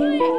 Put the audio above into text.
it.